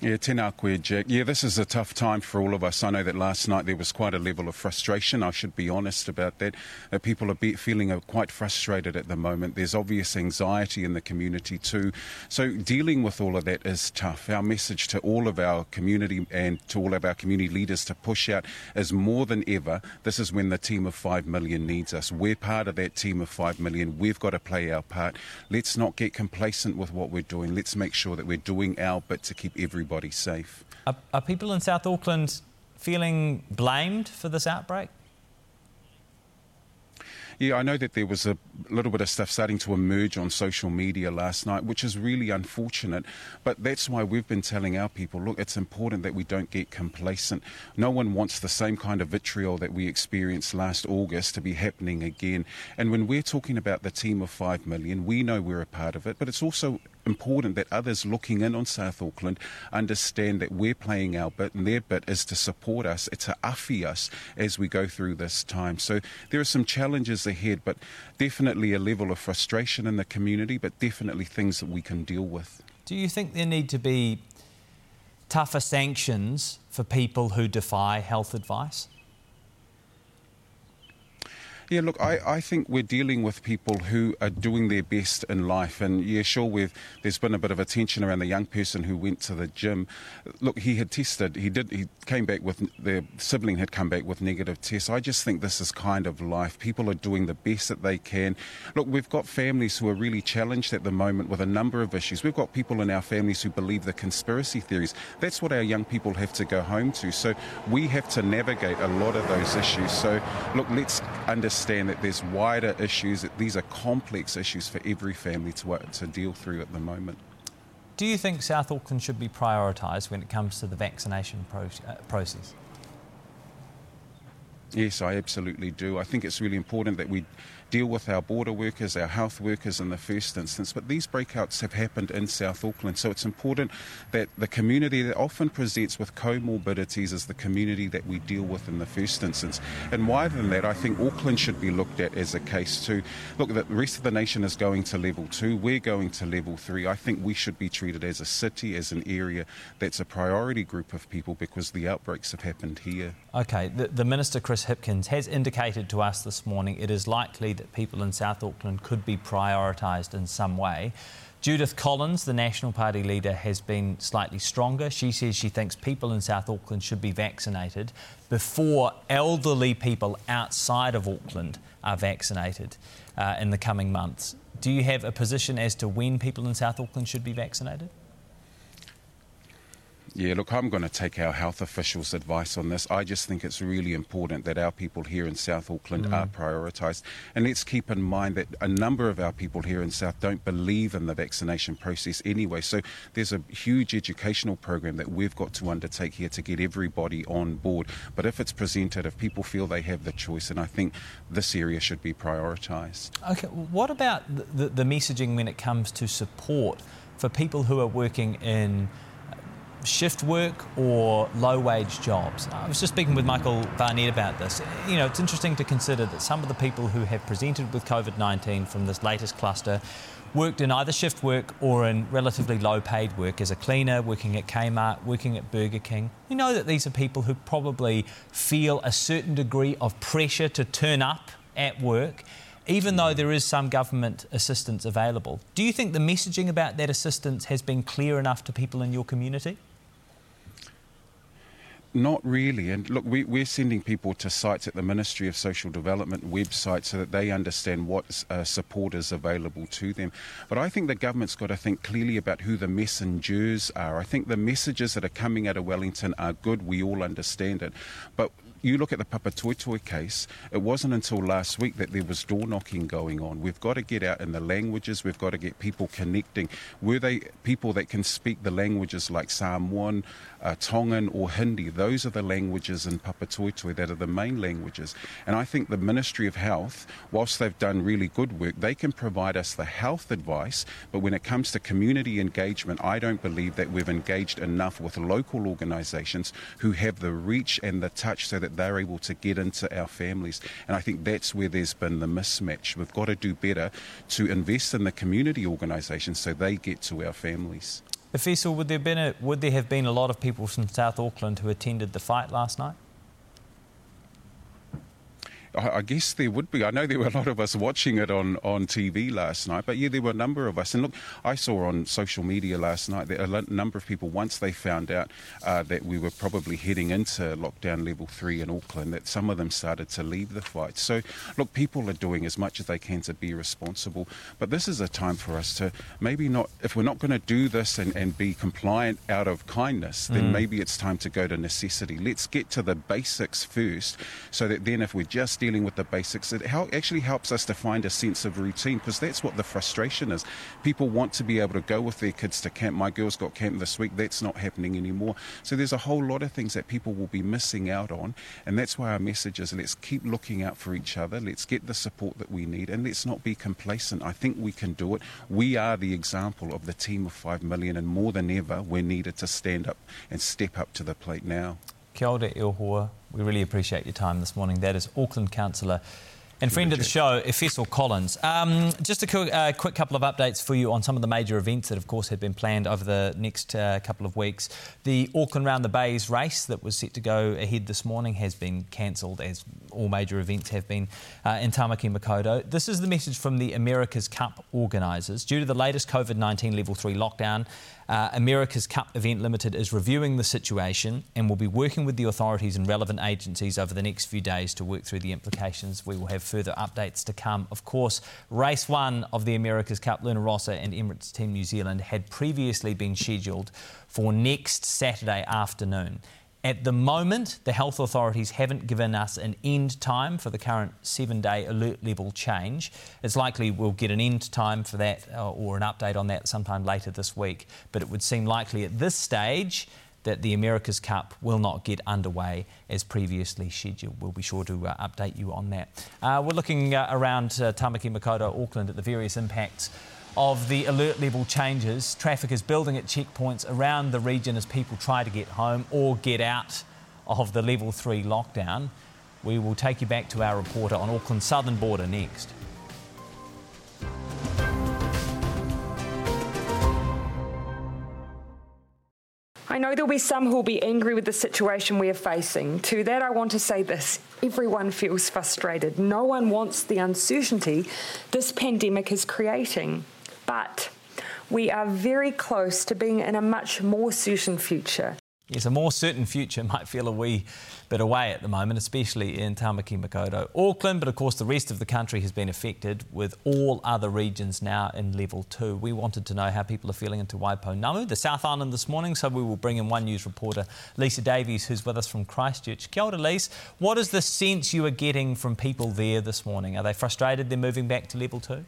Yeah, tēnā koe, Jack. Yeah, this is a tough time for all of us. I know that last night there was quite a level of frustration. I should be honest about that. Uh, people are be- feeling uh, quite frustrated at the moment. There's obvious anxiety in the community too. So dealing with all of that is tough. Our message to all of our community and to all of our community leaders to push out is more than ever. This is when the team of 5 million needs us. We're part of that team of 5 million. We've got to play our part. Let's not get complacent with what we're doing. Let's make sure that we're doing our bit to keep everybody everybody safe.
Are, are people in South Auckland feeling blamed for this outbreak?
Yeah, I know that there was a little bit of stuff starting to emerge on social media last night, which is really unfortunate. But that's why we've been telling our people look, it's important that we don't get complacent. No one wants the same kind of vitriol that we experienced last August to be happening again. And when we're talking about the team of 5 million, we know we're a part of it, but it's also important that others looking in on South Auckland understand that we're playing our bit and their bit is to support us, to afi us as we go through this time. So there are some challenges ahead, but definitely a level of frustration in the community, but definitely things that we can deal with.
Do you think there need to be tougher sanctions for people who defy health advice?
Yeah, look, I, I think we're dealing with people who are doing their best in life. And yeah, sure, we've, there's been a bit of attention around the young person who went to the gym. Look, he had tested, he did, he came back with, their sibling had come back with negative tests. I just think this is kind of life. People are doing the best that they can. Look, we've got families who are really challenged at the moment with a number of issues. We've got people in our families who believe the conspiracy theories. That's what our young people have to go home to. So we have to navigate a lot of those issues. So, look, let's understand understand that there's wider issues, that these are complex issues for every family to, to deal through at the moment.
Do you think South Auckland should be prioritised when it comes to the vaccination pro- uh, process?
Yes, I absolutely do. I think it's really important that we deal with our border workers, our health workers in the first instance. But these breakouts have happened in South Auckland, so it's important that the community that often presents with comorbidities is the community that we deal with in the first instance. And wider than that, I think Auckland should be looked at as a case too. Look, the rest of the nation is going to level two, we're going to level three. I think we should be treated as a city, as an area that's a priority group of people because the outbreaks have happened here.
Okay, the, the Minister Chris Hipkins has indicated to us this morning it is likely that people in South Auckland could be prioritised in some way. Judith Collins, the National Party leader, has been slightly stronger. She says she thinks people in South Auckland should be vaccinated before elderly people outside of Auckland are vaccinated uh, in the coming months. Do you have a position as to when people in South Auckland should be vaccinated?
Yeah, look, I'm going to take our health officials' advice on this. I just think it's really important that our people here in South Auckland mm. are prioritised. And let's keep in mind that a number of our people here in South don't believe in the vaccination process anyway. So there's a huge educational program that we've got to undertake here to get everybody on board. But if it's presented, if people feel they have the choice, and I think this area should be prioritised.
Okay, what about the, the messaging when it comes to support for people who are working in shift work or low wage jobs. I was just speaking with Michael Barnett about this. You know, it's interesting to consider that some of the people who have presented with COVID 19 from this latest cluster worked in either shift work or in relatively low paid work as a cleaner, working at Kmart, working at Burger King. We know that these are people who probably feel a certain degree of pressure to turn up at work even though there is some government assistance available. Do you think the messaging about that assistance has been clear enough to people in your community?
Not really. And look, we, we're sending people to sites at the Ministry of Social Development website so that they understand what uh, support is available to them. But I think the government's got to think clearly about who the messengers are. I think the messages that are coming out of Wellington are good. We all understand it. But you look at the Papatoetoe case, it wasn't until last week that there was door knocking going on. We've got to get out in the languages, we've got to get people connecting. Were they people that can speak the languages like Samoan, uh, Tongan, or Hindi? Those are the languages in Papatoetoe that are the main languages. And I think the Ministry of Health, whilst they've done really good work, they can provide us the health advice, but when it comes to community engagement, I don't believe that we've engaged enough with local organisations who have the reach and the touch so that they're able to get into our families. And I think that's where there's been the mismatch. We've got to do better to invest in the community organisations so they get to our families.
Efeso, would there, been a, would there have been a lot of people from South Auckland who attended the fight last night?
I guess there would be. I know there were a lot of us watching it on, on TV last night, but yeah, there were a number of us. And look, I saw on social media last night that a number of people, once they found out uh, that we were probably heading into lockdown level three in Auckland, that some of them started to leave the fight. So, look, people are doing as much as they can to be responsible. But this is a time for us to maybe not, if we're not going to do this and, and be compliant out of kindness, then mm. maybe it's time to go to necessity. Let's get to the basics first so that then if we're just dealing with the basics. It help, actually helps us to find a sense of routine because that's what the frustration is. People want to be able to go with their kids to camp. My girls got camp this week. That's not happening anymore. So there's a whole lot of things that people will be missing out on, and that's why our message is let's keep looking out for each other. Let's get the support that we need, and let's not be complacent. I think we can do it. We are the example of the team of five million, and more than ever, we're needed to stand up and step up to the plate now.
Kia ora, Ilhua. We really appreciate your time this morning. That is Auckland Councillor and friend of the show, Efeso Collins. Um, just a quick, uh, quick, couple of updates for you on some of the major events that, of course, had been planned over the next uh, couple of weeks. The Auckland Round the Bays race that was set to go ahead this morning has been cancelled, as all major events have been uh, in Tamaki Makaurau. This is the message from the America's Cup organisers. Due to the latest COVID 19 level 3 lockdown, uh, America's Cup Event Limited is reviewing the situation and will be working with the authorities and relevant agencies over the next few days to work through the implications. We will have further updates to come. Of course, race one of the America's Cup, Luna Rossa and Emirates Team New Zealand, had previously been scheduled for next Saturday afternoon. At the moment, the health authorities haven't given us an end time for the current seven day alert level change. It's likely we'll get an end time for that uh, or an update on that sometime later this week. But it would seem likely at this stage that the America's Cup will not get underway as previously scheduled. We'll be sure to uh, update you on that. Uh, we're looking uh, around uh, Tamaki Makaurau, Auckland, at the various impacts of the alert level changes. Traffic is building at checkpoints around the region as people try to get home or get out of the level 3 lockdown. We will take you back to our reporter on Auckland's southern border next.
I know there'll be some who'll be angry with the situation we are facing. To that, I want to say this everyone feels frustrated. No one wants the uncertainty this pandemic is creating. But we are very close to being in a much more certain future.
Yes, a more certain future might feel a wee bit away at the moment, especially in Tamaki Makaurau. Auckland, but of course the rest of the country has been affected, with all other regions now in level two. We wanted to know how people are feeling into Waipounamu, the South Island this morning, so we will bring in One News reporter Lisa Davies, who's with us from Christchurch. Kia ora, Lisa. What is the sense you are getting from people there this morning? Are they frustrated they're moving back to level two?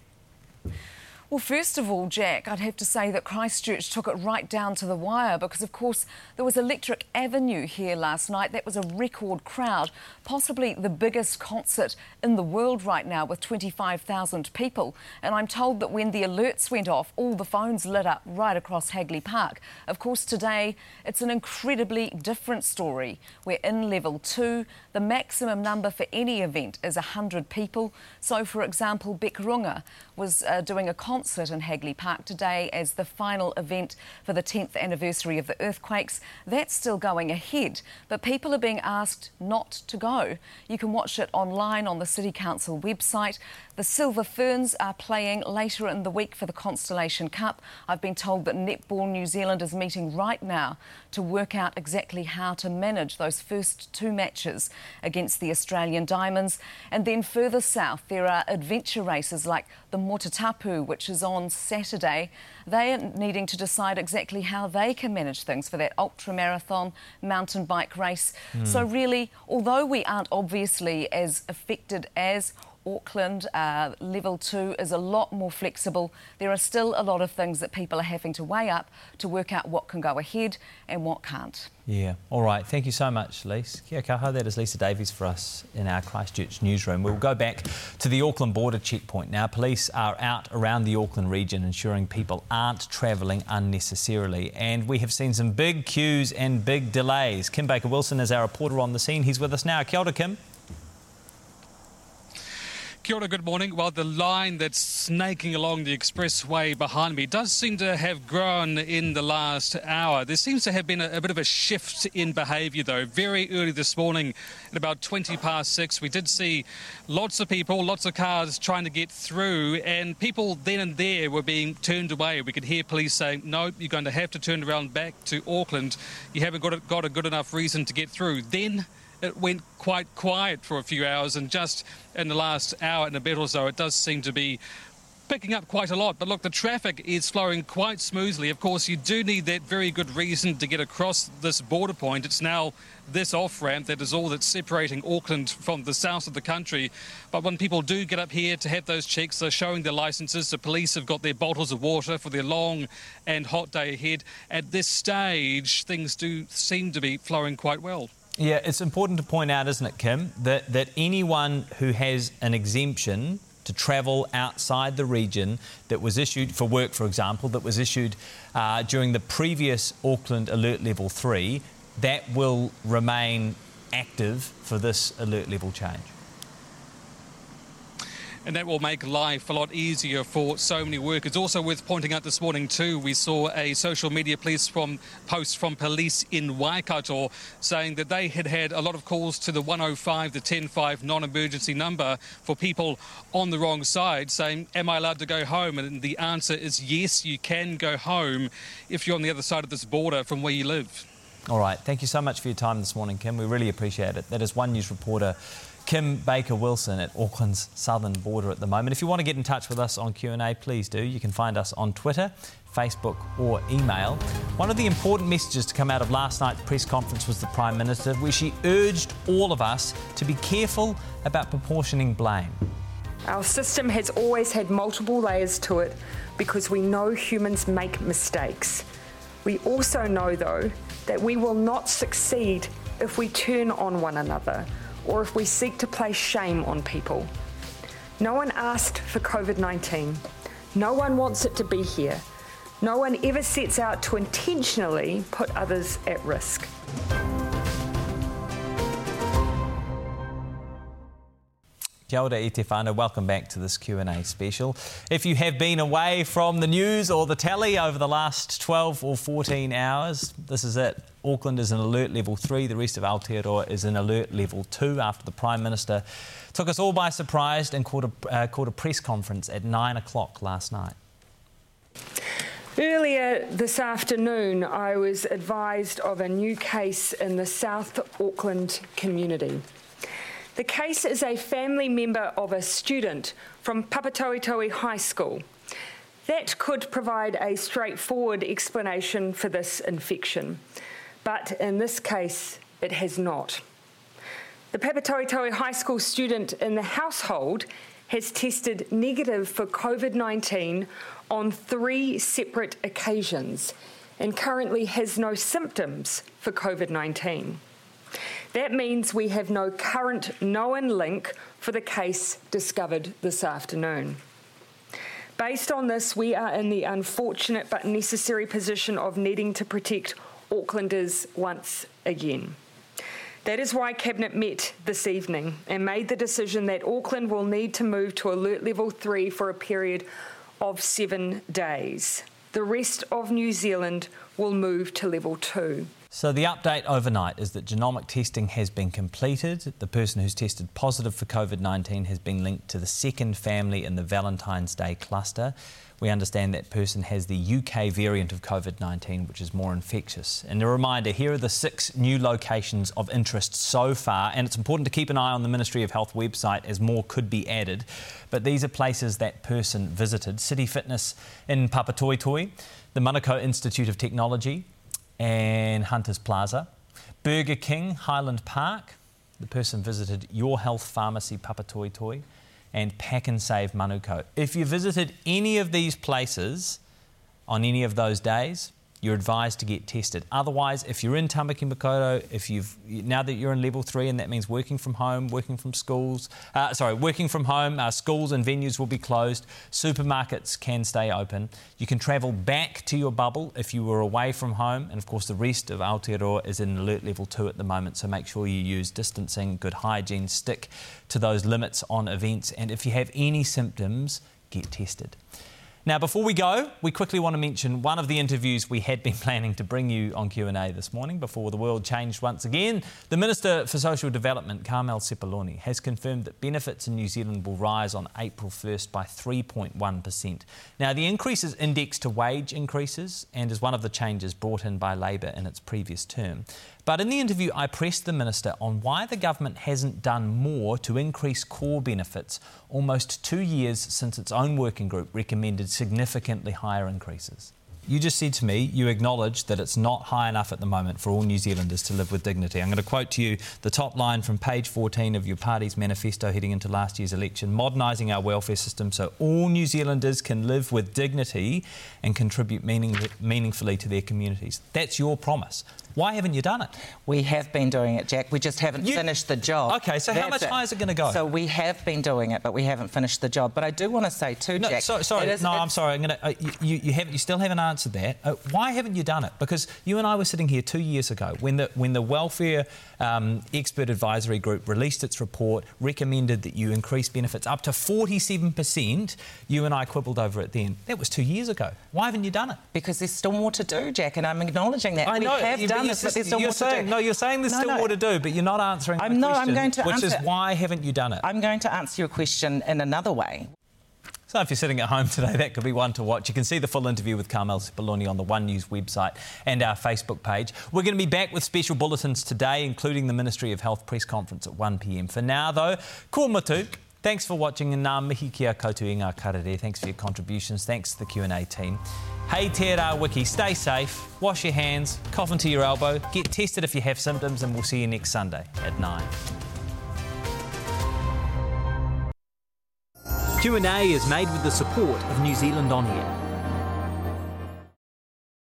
Well, first of all, Jack, I'd have to say that Christchurch took it right down to the wire because, of course, there was Electric Avenue here last night. That was a record crowd, possibly the biggest concert in the world right now with 25,000 people. And I'm told that when the alerts went off, all the phones lit up right across Hagley Park. Of course, today it's an incredibly different story. We're in level two. The maximum number for any event is 100 people. So, for example, Bic Runga was uh, doing a concert in Hagley Park today as the final event for the 10th anniversary of the earthquakes. That's still going ahead, but people are being asked not to go. You can watch it online on the City Council website. The Silver Ferns are playing later in the week for the Constellation Cup. I've been told that Netball New Zealand is meeting right now to work out exactly how to manage those first two matches against the Australian Diamonds. And then further south, there are adventure races like the Motatapu, which is on Saturday. They are needing to decide exactly how they can manage things for that ultra marathon mountain bike race. Mm. So, really, although we aren't obviously as affected as Auckland uh, level two is a lot more flexible. There are still a lot of things that people are having to weigh up to work out what can go ahead and what can't.
Yeah, all right. Thank you so much, Lisa. Kia kaha, that is Lisa Davies for us in our Christchurch newsroom. We'll go back to the Auckland border checkpoint now. Police are out around the Auckland region ensuring people aren't travelling unnecessarily. And we have seen some big queues and big delays. Kim Baker Wilson is our reporter on the scene. He's with us now. Kia ora, Kim.
Kia ora, good morning. Well, the line that's snaking along the expressway behind me does seem to have grown in the last hour. There seems to have been a, a bit of a shift in behaviour, though. Very early this morning, at about 20 past six, we did see lots of people, lots of cars trying to get through, and people then and there were being turned away. We could hear police saying, No, you're going to have to turn around back to Auckland. You haven't got a, got a good enough reason to get through. Then it went quite quiet for a few hours, and just in the last hour and a bit or so, it does seem to be picking up quite a lot. But look, the traffic is flowing quite smoothly. Of course, you do need that very good reason to get across this border point. It's now this off ramp that is all that's separating Auckland from the south of the country. But when people do get up here to have those checks, they're showing their licences. The police have got their bottles of water for their long and hot day ahead. At this stage, things do seem to be flowing quite well.
Yeah, it's important to point out, isn't it, Kim, that, that anyone who has an exemption to travel outside the region that was issued for work, for example, that was issued uh, during the previous Auckland Alert Level 3, that will remain active for this alert level change
and that will make life a lot easier for so many workers. Also worth pointing out this morning too, we saw a social media police from post from police in Waikato saying that they had had a lot of calls to the 105, the 105 non-emergency number for people on the wrong side saying, am I allowed to go home? And the answer is yes, you can go home if you're on the other side of this border from where you live.
All right. Thank you so much for your time this morning, Kim. We really appreciate it. That is One News reporter Kim Baker Wilson at Auckland's southern border at the moment. If you want to get in touch with us on Q&A, please do. You can find us on Twitter, Facebook or email. One of the important messages to come out of last night's press conference was the Prime Minister, where she urged all of us to be careful about proportioning blame.
Our system has always had multiple layers to it because we know humans make mistakes. We also know, though, that we will not succeed if we turn on one another or if we seek to place shame on people. No one asked for COVID 19. No one wants it to be here. No one ever sets out to intentionally put others at risk.
Kia ora. Welcome back to this Q&A special. If you have been away from the news or the telly over the last 12 or 14 hours, this is it. Auckland is in alert level 3, the rest of Aotearoa is in alert level 2 after the Prime Minister took us all by surprise and called a, uh, called a press conference at 9 o'clock last night.
Earlier this afternoon, I was advised of a new case in the South Auckland community. The case is a family member of a student from Papatoetoe High School. That could provide a straightforward explanation for this infection, but in this case, it has not. The Papatoetoe High School student in the household has tested negative for COVID 19 on three separate occasions and currently has no symptoms for COVID 19. That means we have no current known link for the case discovered this afternoon. Based on this, we are in the unfortunate but necessary position of needing to protect Aucklanders once again. That is why Cabinet met this evening and made the decision that Auckland will need to move to alert level 3 for a period of seven days. The rest of New Zealand will move to level 2.
So, the update overnight is that genomic testing has been completed. The person who's tested positive for COVID 19 has been linked to the second family in the Valentine's Day cluster. We understand that person has the UK variant of COVID 19, which is more infectious. And a reminder here are the six new locations of interest so far, and it's important to keep an eye on the Ministry of Health website as more could be added. But these are places that person visited City Fitness in Papatoetoe, the Manukau Institute of Technology, and Hunters Plaza. Burger King, Highland Park. The person visited Your Health Pharmacy, Papatoetoe, and Pak'nSave Manukau. If you visited any of these places on any of those days, you're advised to get tested. Otherwise, if you're in Tamaki Makaurau, if you've now that you're in level three, and that means working from home, working from schools, uh, sorry, working from home, uh, schools and venues will be closed. Supermarkets can stay open. You can travel back to your bubble if you were away from home, and of course, the rest of Aotearoa is in alert level two at the moment. So make sure you use distancing, good hygiene, stick to those limits on events, and if you have any symptoms, get tested. Now, before we go, we quickly want to mention one of the interviews we had been planning to bring you on Q&A this morning before the world changed once again. The Minister for Social Development, Carmel Sepuloni, has confirmed that benefits in New Zealand will rise on April 1st by 3.1%. Now, the increase is indexed to wage increases and is one of the changes brought in by Labour in its previous term. But in the interview, I pressed the Minister on why the government hasn't done more to increase core benefits almost two years since its own working group recommended significantly higher increases. You just said to me you acknowledge that it's not high enough at the moment for all New Zealanders to live with dignity. I'm going to quote to you the top line from page 14 of your party's manifesto heading into last year's election modernising our welfare system so all New Zealanders can live with dignity and contribute meaning, meaningfully to their communities. That's your promise. Why haven't you done it?
We have been doing it, Jack. We just haven't you... finished the job.
Okay, so That's how much it. higher is it going to go?
So we have been doing it, but we haven't finished the job. But I do want to say too,
no,
Jack.
So, sorry, is, no, I'm sorry. I'm going to. Uh, you, you, have, you still haven't answered that. Uh, why haven't you done it? Because you and I were sitting here two years ago when the when the welfare um, expert advisory group released its report, recommended that you increase benefits up to 47%. You and I quibbled over it then. That was two years ago. Why haven't you done it?
Because there's still more to do, Jack, and I'm acknowledging that.
I know.
We have done this, but still more
saying,
to do.
No, you're saying there's no, still no. more to do, but you're not answering
I'm,
the
no,
question,
I'm going to
which
answer,
is why haven't you done it?
I'm going to answer your question in another way.
So if you're sitting at home today, that could be one to watch. You can see the full interview with Carmel Sepuloni on the One News website and our Facebook page. We're going to be back with special bulletins today, including the Ministry of Health press conference at 1pm. For now, though, ko motu. Thanks for watching and ngā mihi kia koutou i ngā karere. Thanks for your contributions. Thanks to the Q&A team. Hey Te Rā Wiki, stay safe, wash your hands, cough into your elbow, get tested if you have symptoms, and we'll see you next Sunday at 9. Q&A is made with the support of New Zealand On Air.